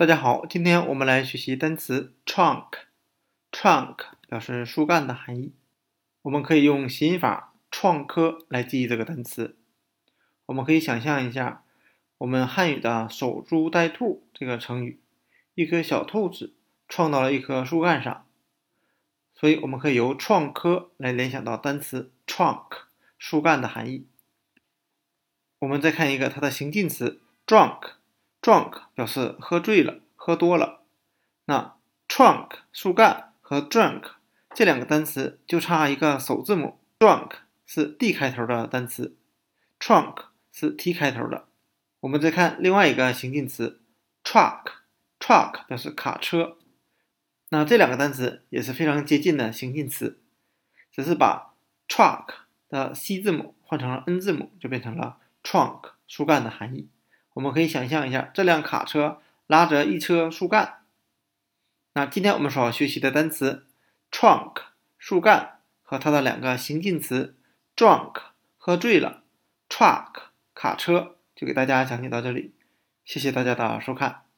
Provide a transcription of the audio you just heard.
大家好，今天我们来学习单词 trunk。trunk 表示树干的含义。我们可以用谐音法创科来记忆这个单词。我们可以想象一下，我们汉语的守株待兔这个成语，一颗小兔子撞到了一棵树干上，所以我们可以由创科来联想到单词 trunk 树干的含义。我们再看一个它的形近词 drunk。Drunk 表示喝醉了、喝多了。那 trunk 树干和 drunk 这两个单词就差一个首字母，drunk 是 d 开头的单词，trunk 是 t 开头的。我们再看另外一个形近词 truck，truck 表示卡车。那这两个单词也是非常接近的形近词，只是把 truck 的 c 字母换成了 n 字母，就变成了 trunk 树干的含义。我们可以想象一下，这辆卡车拉着一车树干。那今天我们所要学习的单词 trunk 树干和它的两个形近词 drunk 喝醉了，truck 卡车，就给大家讲解到这里。谢谢大家的收看。